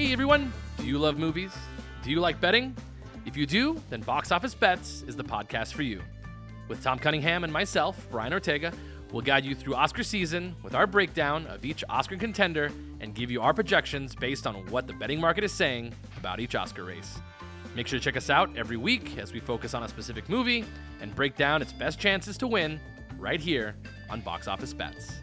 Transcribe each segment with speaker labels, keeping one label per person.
Speaker 1: Hey everyone, do you love movies? Do you like betting? If you do, then Box Office Bets is the podcast for you. With Tom Cunningham and myself, Brian Ortega, we'll guide you through Oscar season with our breakdown of each Oscar contender and give you our projections based on what the betting market is saying about each Oscar race. Make sure to check us out every week as we focus on a specific movie and break down its best chances to win right here on Box Office Bets.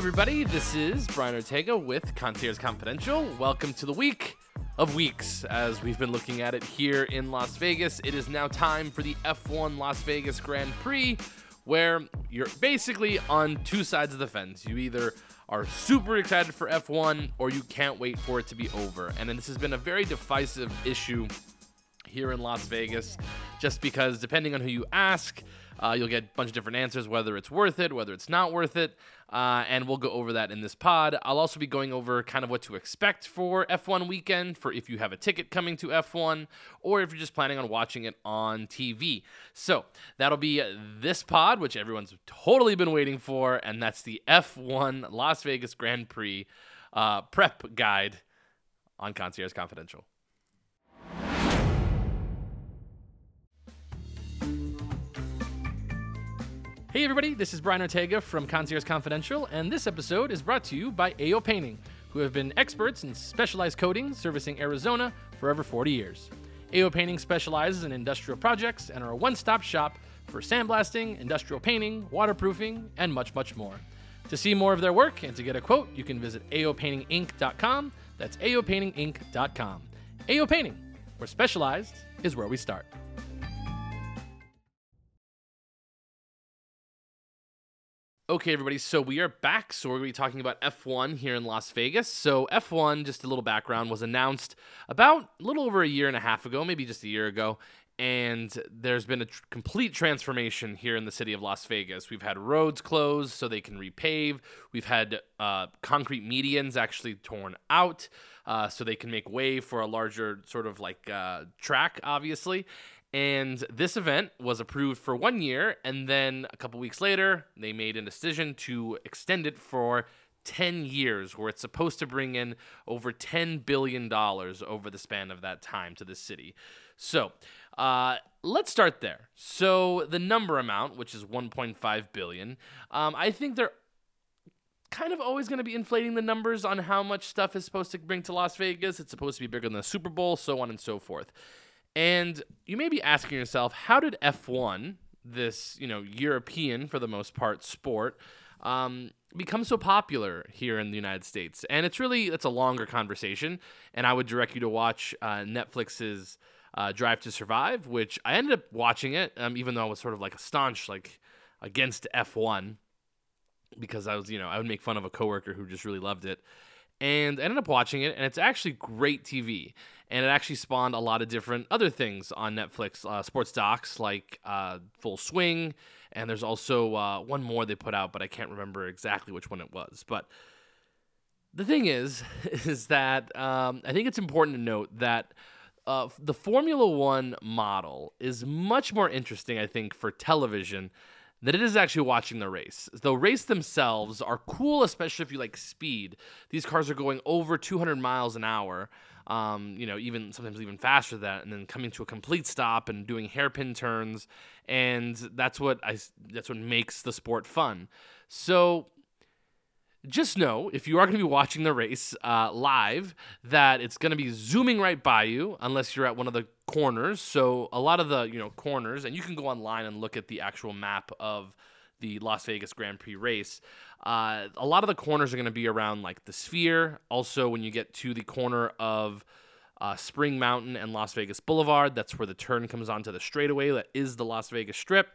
Speaker 1: Everybody. This is Brian Ortega with Concierge Confidential. Welcome to the week of weeks as we've been looking at it here in Las Vegas. It is now time for the F1 Las Vegas Grand Prix, where you're basically on two sides of the fence. You either are super excited for F1 or you can't wait for it to be over. And then this has been a very divisive issue here in Las Vegas, just because depending on who you ask, uh, you'll get a bunch of different answers, whether it's worth it, whether it's not worth it. Uh, and we'll go over that in this pod. I'll also be going over kind of what to expect for F1 weekend, for if you have a ticket coming to F1, or if you're just planning on watching it on TV. So that'll be this pod, which everyone's totally been waiting for, and that's the F1 Las Vegas Grand Prix uh, prep guide on Concierge Confidential. Hey everybody, this is Brian Ortega from Concierge Confidential, and this episode is brought to you by AO Painting, who have been experts in specialized coating servicing Arizona for over 40 years. AO Painting specializes in industrial projects and are a one-stop shop for sandblasting, industrial painting, waterproofing, and much, much more. To see more of their work and to get a quote, you can visit aopaintinginc.com. That's aopaintinginc.com. AO Painting, where specialized is where we start. Okay, everybody, so we are back. So, we're going to be talking about F1 here in Las Vegas. So, F1, just a little background, was announced about a little over a year and a half ago, maybe just a year ago. And there's been a tr- complete transformation here in the city of Las Vegas. We've had roads closed so they can repave, we've had uh, concrete medians actually torn out uh, so they can make way for a larger sort of like uh, track, obviously. And this event was approved for one year, and then a couple weeks later, they made a decision to extend it for 10 years, where it's supposed to bring in over $10 billion over the span of that time to the city. So, uh, let's start there. So, the number amount, which is 1.5 billion, um, I think they're kind of always going to be inflating the numbers on how much stuff is supposed to bring to Las Vegas. It's supposed to be bigger than the Super Bowl, so on and so forth. And you may be asking yourself, how did F1, this you know European for the most part sport, um, become so popular here in the United States? And it's really it's a longer conversation, and I would direct you to watch uh, Netflix's uh, Drive to Survive, which I ended up watching it, um, even though I was sort of like a staunch like against F1 because I was you know I would make fun of a coworker who just really loved it and I ended up watching it, and it's actually great TV. And it actually spawned a lot of different other things on Netflix, uh, sports docs like uh, Full Swing, and there's also uh, one more they put out, but I can't remember exactly which one it was. But the thing is, is that um, I think it's important to note that. Uh, the Formula One model is much more interesting, I think, for television than it is actually watching the race. The race themselves are cool, especially if you like speed. These cars are going over 200 miles an hour, um, you know, even sometimes even faster than that, and then coming to a complete stop and doing hairpin turns, and that's what I that's what makes the sport fun. So just know if you are going to be watching the race uh, live that it's going to be zooming right by you unless you're at one of the corners. So a lot of the you know corners and you can go online and look at the actual map of the las vegas grand prix race uh, a lot of the corners are going to be around like the sphere. Also when you get to the corner of uh, spring mountain and las vegas boulevard that's where the turn comes onto the straightaway. That is the las vegas strip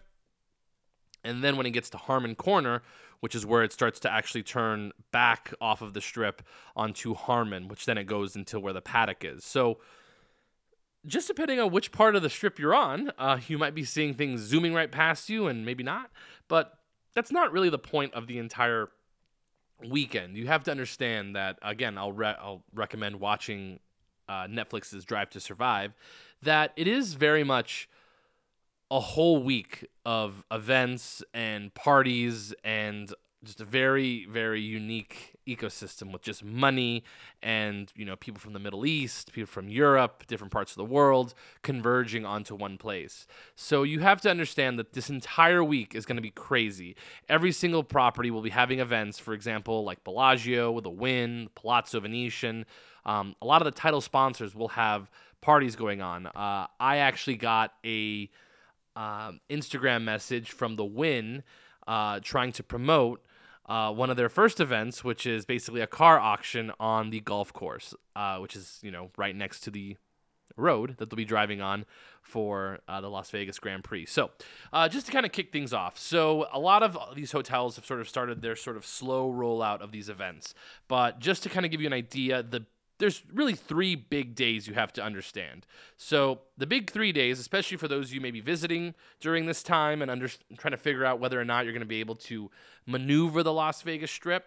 Speaker 1: and then when it gets to Harmon Corner, which is where it starts to actually turn back off of the strip onto Harmon, which then it goes into where the paddock is. So, just depending on which part of the strip you're on, uh, you might be seeing things zooming right past you and maybe not. But that's not really the point of the entire weekend. You have to understand that, again, I'll, re- I'll recommend watching uh, Netflix's Drive to Survive, that it is very much a whole week of events and parties and just a very very unique ecosystem with just money and you know people from the Middle East, people from Europe, different parts of the world converging onto one place. So you have to understand that this entire week is going to be crazy. Every single property will be having events, for example, like Bellagio with a Wynn, Palazzo Venetian. Um, a lot of the title sponsors will have parties going on. Uh, I actually got a um, Instagram message from the Wynn uh, trying to promote uh, one of their first events, which is basically a car auction on the golf course, uh, which is you know right next to the road that they'll be driving on for uh, the Las Vegas Grand Prix. So, uh, just to kind of kick things off, so a lot of these hotels have sort of started their sort of slow rollout of these events, but just to kind of give you an idea, the there's really three big days you have to understand. So, the big three days, especially for those you maybe visiting during this time and under, trying to figure out whether or not you're going to be able to maneuver the Las Vegas Strip,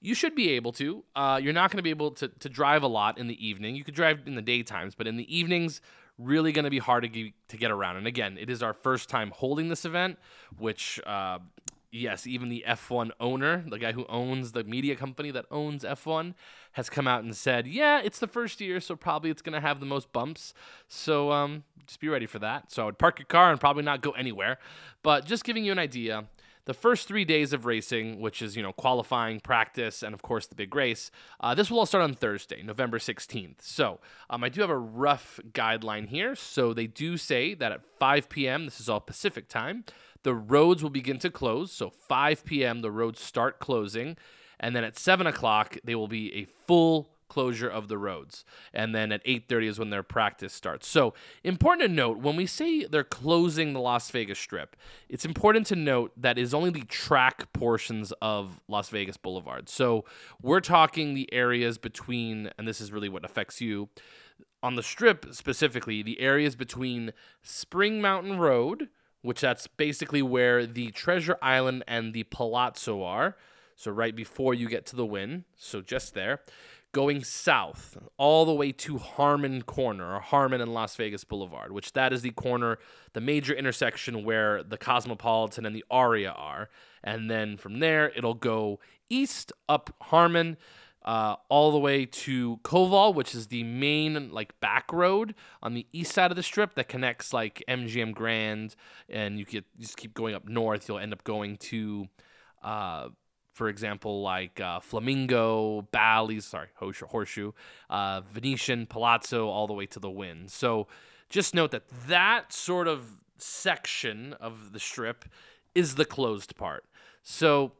Speaker 1: you should be able to. Uh, you're not going to be able to, to drive a lot in the evening. You could drive in the daytimes, but in the evenings, really going to be hard to get, to get around. And again, it is our first time holding this event, which uh, yes, even the F1 owner, the guy who owns the media company that owns F1, has come out and said, yeah, it's the first year, so probably it's going to have the most bumps. So um, just be ready for that. So I would park your car and probably not go anywhere. But just giving you an idea, the first three days of racing, which is you know qualifying, practice, and of course the big race. Uh, this will all start on Thursday, November 16th. So um, I do have a rough guideline here. So they do say that at 5 p.m. This is all Pacific time. The roads will begin to close. So 5 p.m., the roads start closing. And then at 7 o'clock, they will be a full closure of the roads. And then at 8:30 is when their practice starts. So, important to note when we say they're closing the Las Vegas Strip, it's important to note that is only the track portions of Las Vegas Boulevard. So, we're talking the areas between and this is really what affects you on the strip specifically, the areas between Spring Mountain Road, which that's basically where the Treasure Island and the Palazzo are. So right before you get to the Wynn, so just there, going south all the way to Harmon Corner or Harmon and Las Vegas Boulevard, which that is the corner, the major intersection where the Cosmopolitan and the Aria are. And then from there, it'll go east up Harmon uh, all the way to Koval, which is the main like back road on the east side of the strip that connects like MGM Grand, and you get just keep going up north. You'll end up going to, uh, for example, like uh, Flamingo, Bally's, sorry, Horseshoe, uh, Venetian, Palazzo, all the way to the Wynn. So just note that that sort of section of the strip is the closed part. So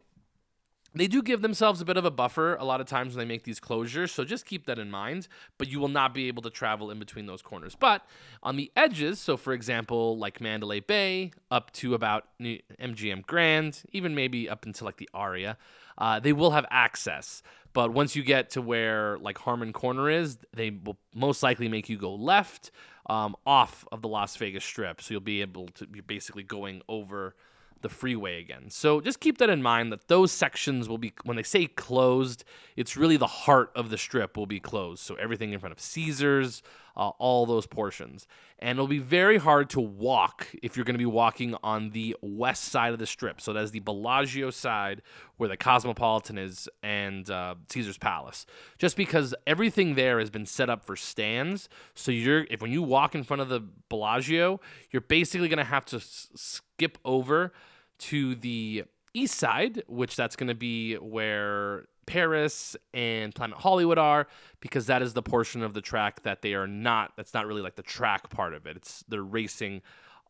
Speaker 1: they do give themselves a bit of a buffer a lot of times when they make these closures, so just keep that in mind. But you will not be able to travel in between those corners. But on the edges, so for example, like Mandalay Bay up to about MGM Grand, even maybe up until like the Aria, uh, they will have access. But once you get to where like Harmon Corner is, they will most likely make you go left um, off of the Las Vegas Strip. So you'll be able to be basically going over the freeway again. So just keep that in mind that those sections will be, when they say closed, it's really the heart of the strip will be closed. So everything in front of Caesars, uh, all those portions. And it'll be very hard to walk if you're going to be walking on the west side of the strip. So that's the Bellagio side where the Cosmopolitan is and uh, Caesar's Palace. Just because everything there has been set up for stands. So you're, if when you walk in front of the Bellagio, you're basically going to have to s- skip over to the east side, which that's going to be where Paris and Planet Hollywood are, because that is the portion of the track that they are not. That's not really like the track part of it. It's they're racing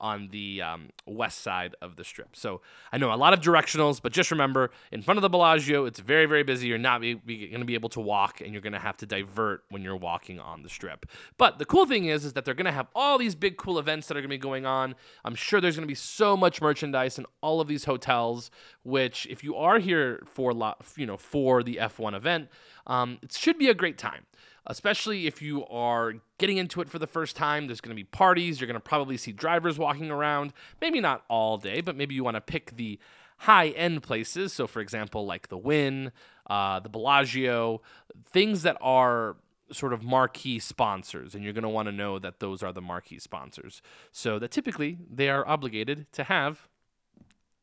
Speaker 1: on the um, west side of the strip. So I know a lot of directionals, but just remember in front of the Bellagio, it's very, very busy. You're not going to be able to walk and you're going to have to divert when you're walking on the strip. But the cool thing is, is that they're going to have all these big, cool events that are going to be going on. I'm sure there's going to be so much merchandise in all of these hotels, which if you are here for, you know, for the F1 event, um, it should be a great time especially if you are getting into it for the first time. There's going to be parties. You're going to probably see drivers walking around. Maybe not all day, but maybe you want to pick the high end places. So, for example, like the Wynn, uh, the Bellagio, things that are sort of marquee sponsors, and you're going to want to know that those are the marquee sponsors. So that typically they are obligated to have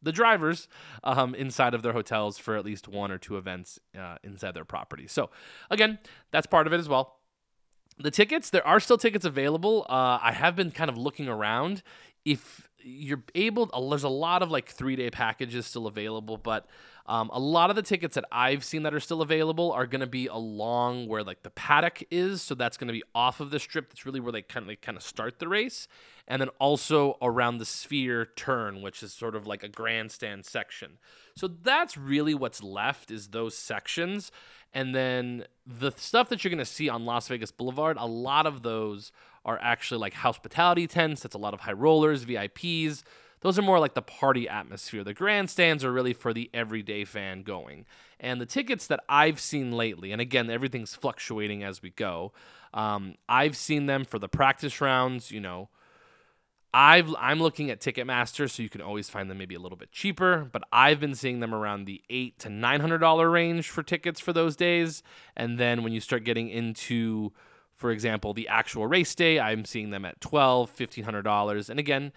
Speaker 1: the drivers um, inside of their hotels for at least one or two events uh, inside their property. So again, that's part of it as well. The tickets, there are still tickets available. Uh, I have been kind of looking around. If you're able, uh, there's a lot of like three day packages still available, but um, a lot of the tickets that I've seen that are still available are going to be along where like the paddock is, so that's going to be off of the strip. That's really where they kind of kind of start the race, and then also around the sphere turn, which is sort of like a grandstand section. So that's really what's left is those sections, and then the stuff that you're going to see on Las Vegas Boulevard. A lot of those are actually like hospitality tents. That's a lot of high rollers, VIPs those are more like the party atmosphere. The grandstands are really for the everyday fan going. And the tickets that I've seen lately, and again, everything's fluctuating as we go. Um, I've seen them for the practice rounds. You know, I've I'm looking at Ticketmaster, so you can always find them maybe a little bit cheaper. But I've been seeing them around the eight to nine hundred dollar range for tickets for those days. And then when you start getting into for example, the actual race day, I'm seeing them at $1,200, $1,500. And again,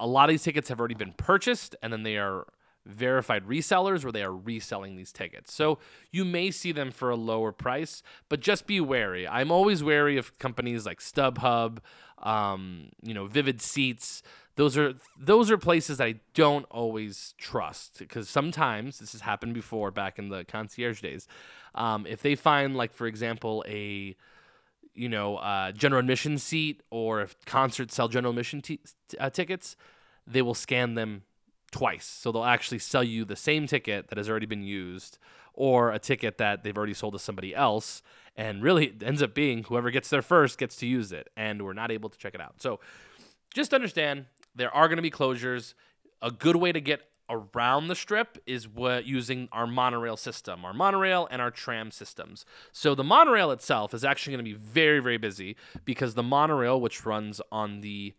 Speaker 1: a lot of these tickets have already been purchased and then they are verified resellers where they are reselling these tickets. So you may see them for a lower price, but just be wary. I'm always wary of companies like StubHub, um, you know, Vivid Seats. Those are those are places that I don't always trust because sometimes this has happened before back in the concierge days. Um, if they find like for example a you know, uh, general admission seat or if concerts sell general admission t- uh, tickets, they will scan them twice. So they'll actually sell you the same ticket that has already been used or a ticket that they've already sold to somebody else. And really, it ends up being whoever gets there first gets to use it. And we're not able to check it out. So just understand there are going to be closures. A good way to get around the strip is what using our monorail system, our monorail and our tram systems. So the monorail itself is actually going to be very very busy because the monorail which runs on the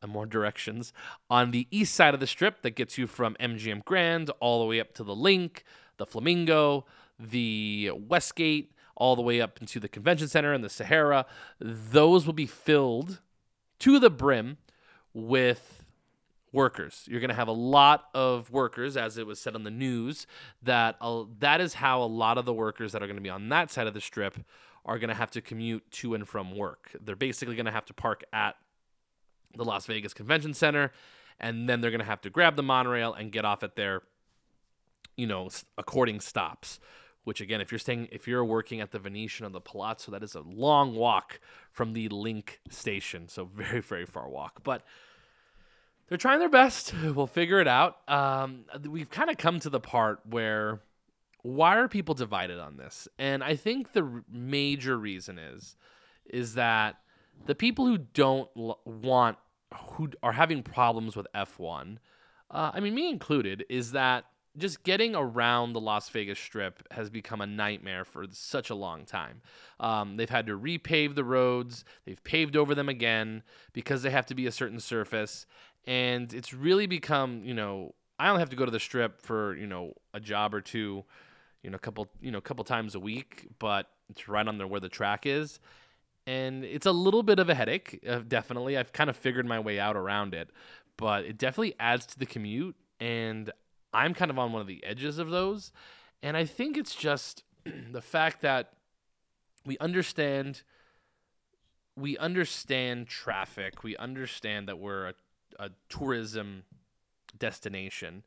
Speaker 1: uh, more directions on the east side of the strip that gets you from MGM Grand all the way up to the LINQ, the Flamingo, the Westgate, all the way up into the convention center and the Sahara. Those will be filled to the brim with workers. You're going to have a lot of workers, as it was said on the news, that uh, that is how a lot of the workers that are going to be on that side of the strip are going to have to commute to and from work. They're basically going to have to park at the Las Vegas Convention Center, and then they're going to have to grab the monorail and get off at their, you know, according stops. Which again, if you're staying, if you're working at the Venetian or the Palazzo, that is a long walk from the LINQ station. So very, very far walk. But they're trying their best. We'll figure it out. Um, we've kind of come to the part where why are people divided on this? And I think the major reason is is that the people who don't l- want who are having problems with F1, uh, I mean me included, is that just getting around the Las Vegas Strip has become a nightmare for such a long time. Um, they've had to repave the roads, they've paved over them again because they have to be a certain surface and it's really become you know I only have to go to the strip for you know a job or two, you know a couple you know a couple times a week, but it's right on there where the track is, and it's a little bit of a headache. Uh, definitely, I've kind of figured my way out around it, but it definitely adds to the commute, and I'm kind of on one of the edges of those, and I think it's just the fact that we understand we understand traffic. We understand that we're a a tourism destination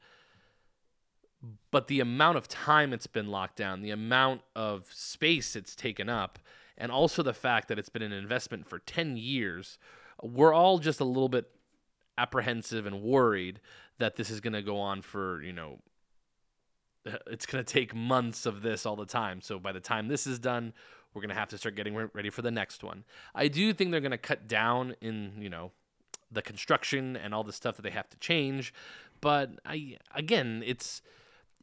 Speaker 1: but the amount of time it's been locked down, the amount of space it's taken up, and also the fact that it's been an investment for 10 years, we're all just a little bit apprehensive and worried that this is going to go on for, you know, it's going to take months of this all the time. So by the time this is done, we're going to have to start getting ready for the next one. I do think they're going to cut down in, you know, the construction and all the stuff that they have to change. But I again, it's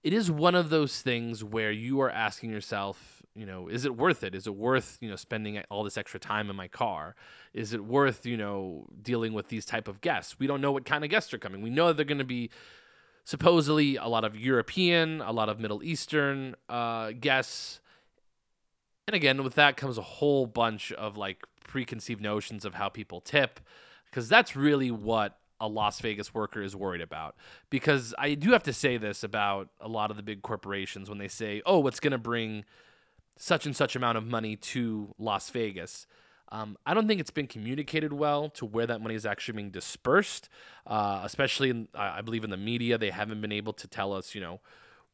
Speaker 1: it is one of those things where you are asking yourself, you know, is it worth it? Is it worth, you know, spending all this extra time in my car? Is it worth, you know, dealing with these type of guests? We don't know what kind of guests are coming. We know they're going to be supposedly a lot of European, a lot of Middle Eastern uh, guests. And again, with that comes a whole bunch of like preconceived notions of how people tip, because that's really what a Las Vegas worker is worried about. Because I do have to say this about a lot of the big corporations when they say, oh, it's going to bring such and such amount of money to Las Vegas. Um, I don't think it's been communicated well to where that money is actually being dispersed, uh, especially, in, I believe, in the media. They haven't been able to tell us, you know,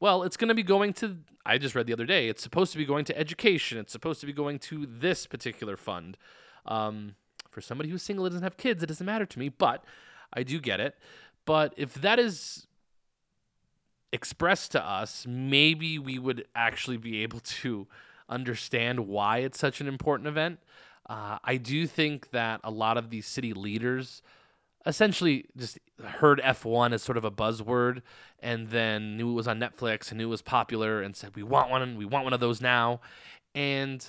Speaker 1: well, it's going to be going to, I just read the other day, it's supposed to be going to education. It's supposed to be going to this particular fund. Um, for somebody who's single and doesn't have kids, it doesn't matter to me, but I do get it. But if that is expressed to us, maybe we would actually be able to understand why it's such an important event. Uh, I do think that a lot of these city leaders essentially just heard F1 as sort of a buzzword and then knew it was on Netflix and knew it was popular and said, we want one, we want one of those now. And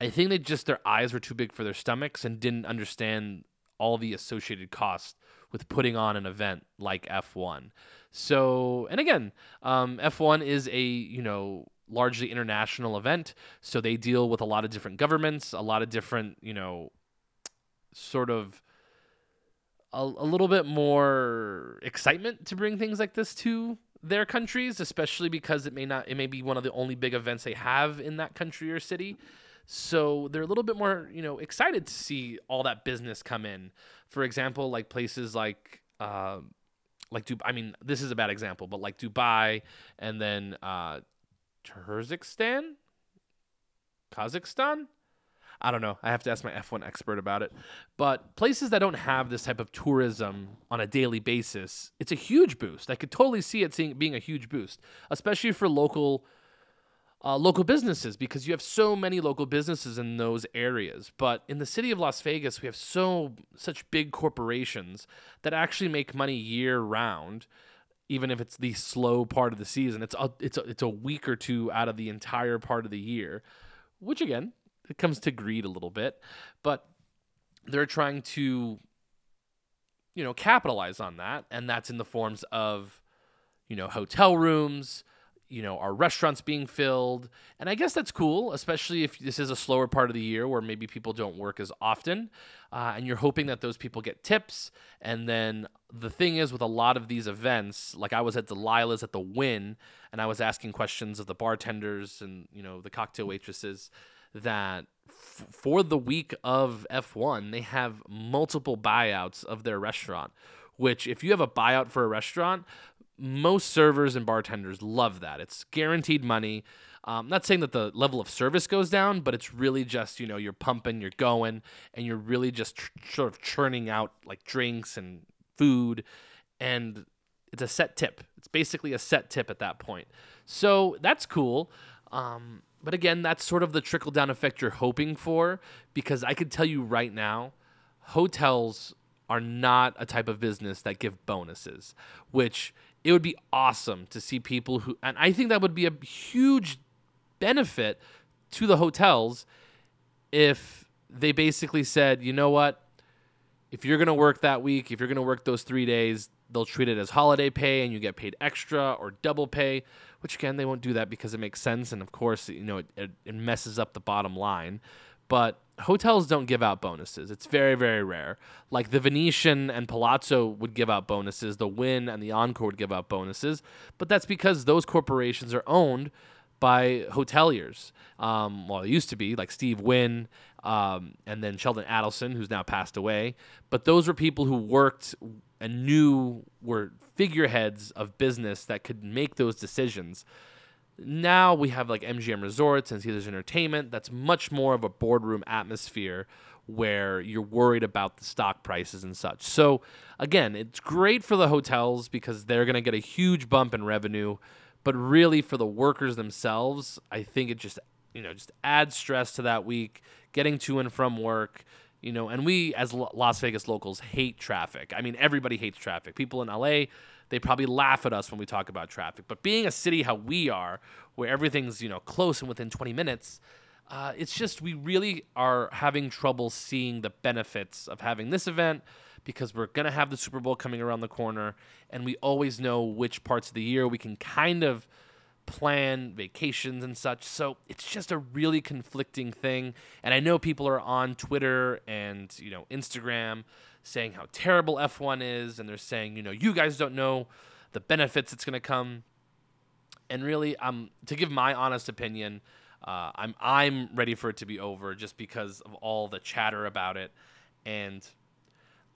Speaker 1: I think they just, their eyes were too big for their stomachs and didn't understand all the associated costs with putting on an event like F1. So, and again, um, F1 is a, you know, largely international event. So they deal with a lot of different governments, a lot of different, you know, sort of a, a little bit more excitement to bring things like this to their countries, especially because it may not it may be one of the only big events they have in that country or city. So they're a little bit more, you know, excited to see all that business come in. For example, like places like uh, like Dubai. I mean, this is a bad example, but like Dubai and then uh, Kyrgyzstan, Kazakhstan. I don't know. I have to ask my F1 expert about it. But places that don't have this type of tourism on a daily basis, it's a huge boost. I could totally see it seeing, being a huge boost, especially for local uh, local businesses because you have so many local businesses in those areas. But in the city of Las Vegas, we have so such big corporations that actually make money year round even if it's the slow part of the season. It's a, it's a, it's a week or two out of the entire part of the year, which again it comes to greed a little bit, but they're trying to you know capitalize on that and that's in the forms of you know hotel rooms you know our restaurants being filled and i guess that's cool especially if this is a slower part of the year where maybe people don't work as often uh, and you're hoping that those people get tips and then the thing is with a lot of these events like i was at delilah's at the Wynn and i was asking questions of the bartenders and you know the cocktail waitresses that f- for the week of F1, they have multiple buyouts of their restaurant. Which, if you have a buyout for a restaurant, most servers and bartenders love that. It's guaranteed money. Um, not saying that the level of service goes down, but it's really just you know you're pumping, you're going, and you're really just tr- sort of churning out like drinks and food, and it's a set tip. It's basically a set tip at that point. So that's cool. Um, but again, that's sort of the trickle down effect you're hoping for because I can tell you right now, hotels are not a type of business that give bonuses, which it would be awesome to see people who, and I think that would be a huge benefit to the hotels if they basically said, you know what, if you're going to work that week, if you're going to work those three days, they'll treat it as holiday pay and you get paid extra or double pay which again they won't do that because it makes sense and of course you know it, it, it messes up the bottom line. But hotels don't give out bonuses it's very very rare like the venetian and palazzo would give out bonuses the Wynn and the encore would give out bonuses but that's because those corporations are owned by hoteliers. Um, well, it used to be like Steve Wynn um, and then Sheldon Adelson, who's now passed away. But those were people who worked and knew were figureheads of business that could make those decisions. Now we have like MGM Resorts and Caesars Entertainment. That's much more of a boardroom atmosphere where you're worried about the stock prices and such. So again, it's great for the hotels because they're going to get a huge bump in revenue, but really for the workers themselves, I think it just you know just adds stress to that week, getting to and from work you know, and we as Las Vegas locals hate traffic. I mean, everybody hates traffic. People in LA, they probably laugh at us when we talk about traffic. But being a city how we are, where everything's you know close and within 20 minutes, uh, it's just we really are having trouble seeing the benefits of having this event because we're gonna have the Super Bowl coming around the corner, and we always know which parts of the year we can kind of plan vacations and such. So it's just a really conflicting thing. And I know people are on Twitter and, you know, Instagram saying how terrible F1 is. And they're saying, you know, you guys don't know the benefits it's going to come. And really, um, to give my honest opinion, uh, I'm I'm ready for it to be over just because of all the chatter about it, and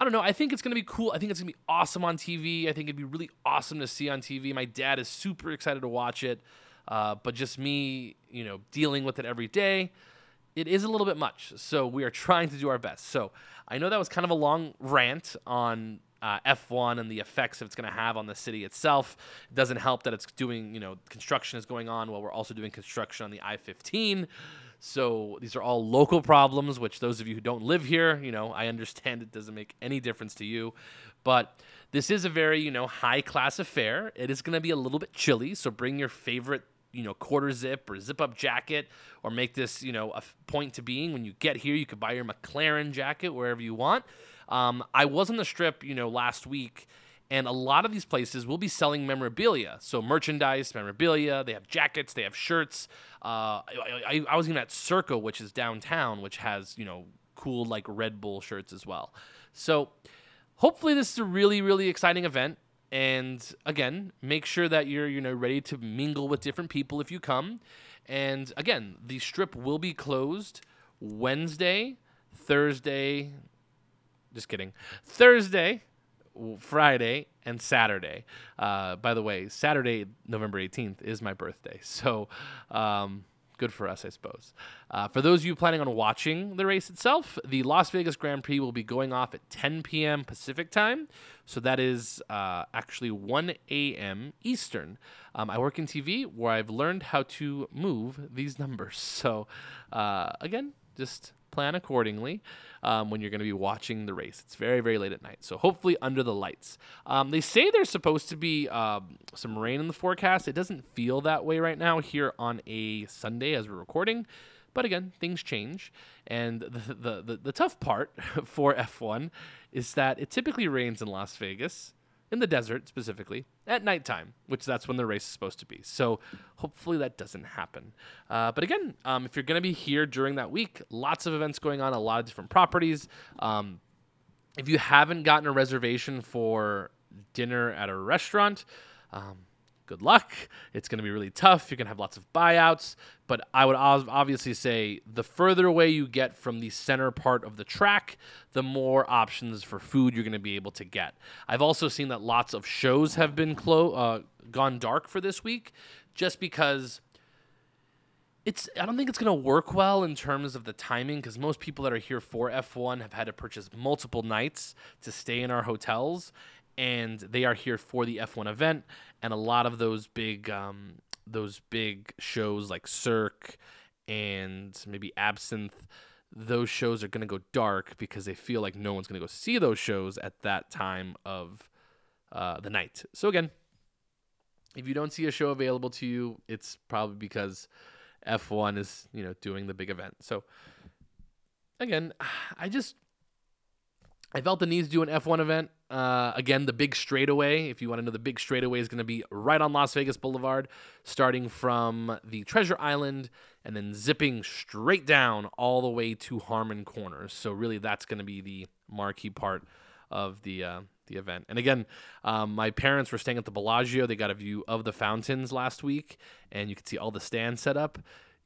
Speaker 1: I don't know. I think it's gonna be cool. I think it's gonna be awesome on TV. I think it'd be really awesome to see on TV. My dad is super excited to watch it, uh, but just me, you know, dealing with it every day, it is a little bit much. So we are trying to do our best. So I know that was kind of a long rant on uh, F1 and the effects it's going to have on the city itself. It doesn't help that it's doing, you know, construction is going on while we're also doing construction on the I 15. So these are all local problems, which those of you who don't live here, you know, I understand it doesn't make any difference to you. But this is a very, you know, high class affair. It is going to be a little bit chilly, so bring your favorite you know quarter zip or zip up jacket or make this you know a point to being when you get here you could buy your mclaren jacket wherever you want um, i was on the strip you know last week and a lot of these places will be selling memorabilia. So merchandise, memorabilia. They have jackets. They have shirts. Uh, I, I, I was even at Circa, which is downtown, which has you know cool like Red Bull shirts as well. So hopefully this is a really really exciting event. And again, make sure that you're you know ready to mingle with different people if you come. And again, the strip will be closed Wednesday, Thursday. Just kidding. Thursday, Friday and Saturday. Uh, by the way, Saturday, November 18th, is my birthday. So um, good for us, I suppose. Uh, for those of you planning on watching the race itself, the Las Vegas Grand Prix will be going off at 10 p.m. Pacific time. So that is uh, actually 1 a.m. Eastern. Um, I work in TV where I've learned how to move these numbers. So uh, again, just plan accordingly um, when you're going to be watching the race. It's very, very late at night. So hopefully under the lights. Um, they say there's supposed to be um, some rain in the forecast. It doesn't feel that way right now here on a Sunday as we're recording. But again, things change. And the, the, the, the tough part for F1 is that it typically rains in Las Vegas in the desert specifically at nighttime, which that's when the race is supposed to be. So hopefully that doesn't happen. Uh, but again, um, if you're going to be here during that week, lots of events going on, a lot of different properties. Um, if you haven't gotten a reservation for dinner at a restaurant, um, good luck. It's going to be really tough. You're going to have lots of buyouts. But I would obviously say the further away you get from the center part of the track, the more options for food you're going to be able to get. I've also seen that lots of shows have been clo- uh, gone dark for this week just because it's I don't think it's going to work well in terms of the timing because most people that are here for F1 have had to purchase multiple nights to stay in our hotels and they are here for the F1 event and a lot of those big um, those big shows like Cirque and maybe Absinthe, those shows are going to go dark because they feel like no one's going to go see those shows at that time of uh, the night. So again, if you don't see a show available to you, it's probably because F1 is you know doing the big event. So again, I just I felt the need to do an F1 event. Uh, again, the big straightaway, if you want to know, the big straightaway is going to be right on Las Vegas Boulevard, starting from the Treasure Island and then zipping straight down all the way to Harmon Corners. So, really, that's going to be the marquee part of the. Uh, the event. And again, um, my parents were staying at the Bellagio. They got a view of the fountains last week, and you can see all the stands set up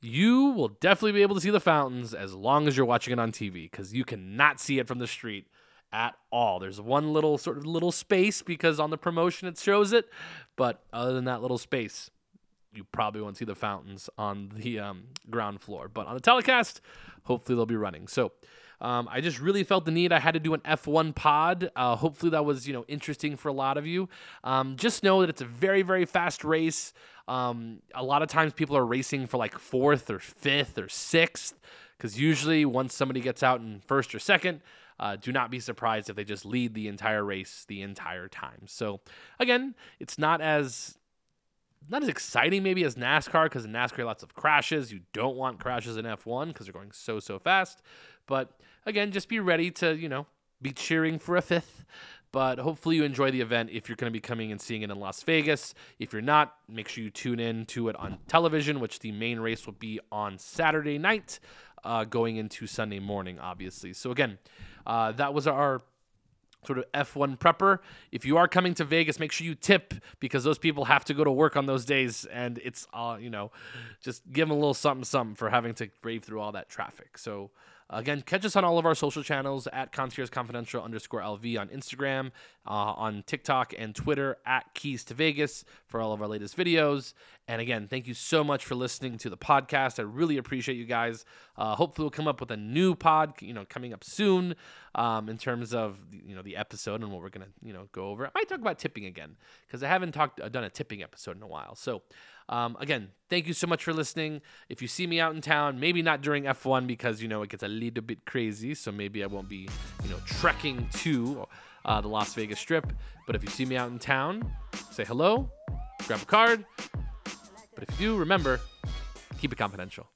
Speaker 1: you will definitely be able to see the fountains as long as you're watching it on TV because you cannot see it from the street at all. There's one little sort of little space because on the promotion it shows it, but other than that little space, you probably won't see the fountains on the um, ground floor. But on the telecast, hopefully they'll be running. So um, I just really felt the need. I had to do an F1 pod. Uh, hopefully that was you know interesting for a lot of you. Um, just know that it's a very very fast race. Um, a lot of times people are racing for like fourth or fifth or sixth because usually once somebody gets out in first or second uh, do not be surprised if they just lead the entire race the entire time. So again, it's not as not as exciting maybe as NASCAR because NASCAR lots of crashes. You don't want crashes in F1 because they're going so so fast. But again, just be ready to you know be cheering for a fifth. But hopefully you enjoy the event if you're going to be coming and seeing it in Las Vegas. If you're not, make sure you tune in to it on television, which the main race will be on Saturday night, uh, going into Sunday morning, obviously. So again, uh, that was our sort of F1 prepper. If you are coming to Vegas, make sure you tip because those people have to go to work on those days, and it's uh, you know, just give them a little something something for having to brave through all that traffic. So. Again, catch us on all of our social channels at Concierge Confidential underscore LV on Instagram, uh, on TikTok and Twitter at Keys to Vegas for all of our latest videos. And again, thank you so much for listening to the podcast. I really appreciate you guys. Uh, hopefully, we'll come up with a new pod, you know, coming up soon um, in terms of you know the episode and what we're gonna you know go over. I might talk about tipping again because I haven't talked uh, done a tipping episode in a while. So um, again, thank you so much for listening. If you see me out in town, maybe not during F1 because you know it gets a little bit crazy, so maybe I won't be you know trekking to uh, the Las Vegas Strip. But if you see me out in town, say hello, grab a card. But if you do, remember, keep it confidential.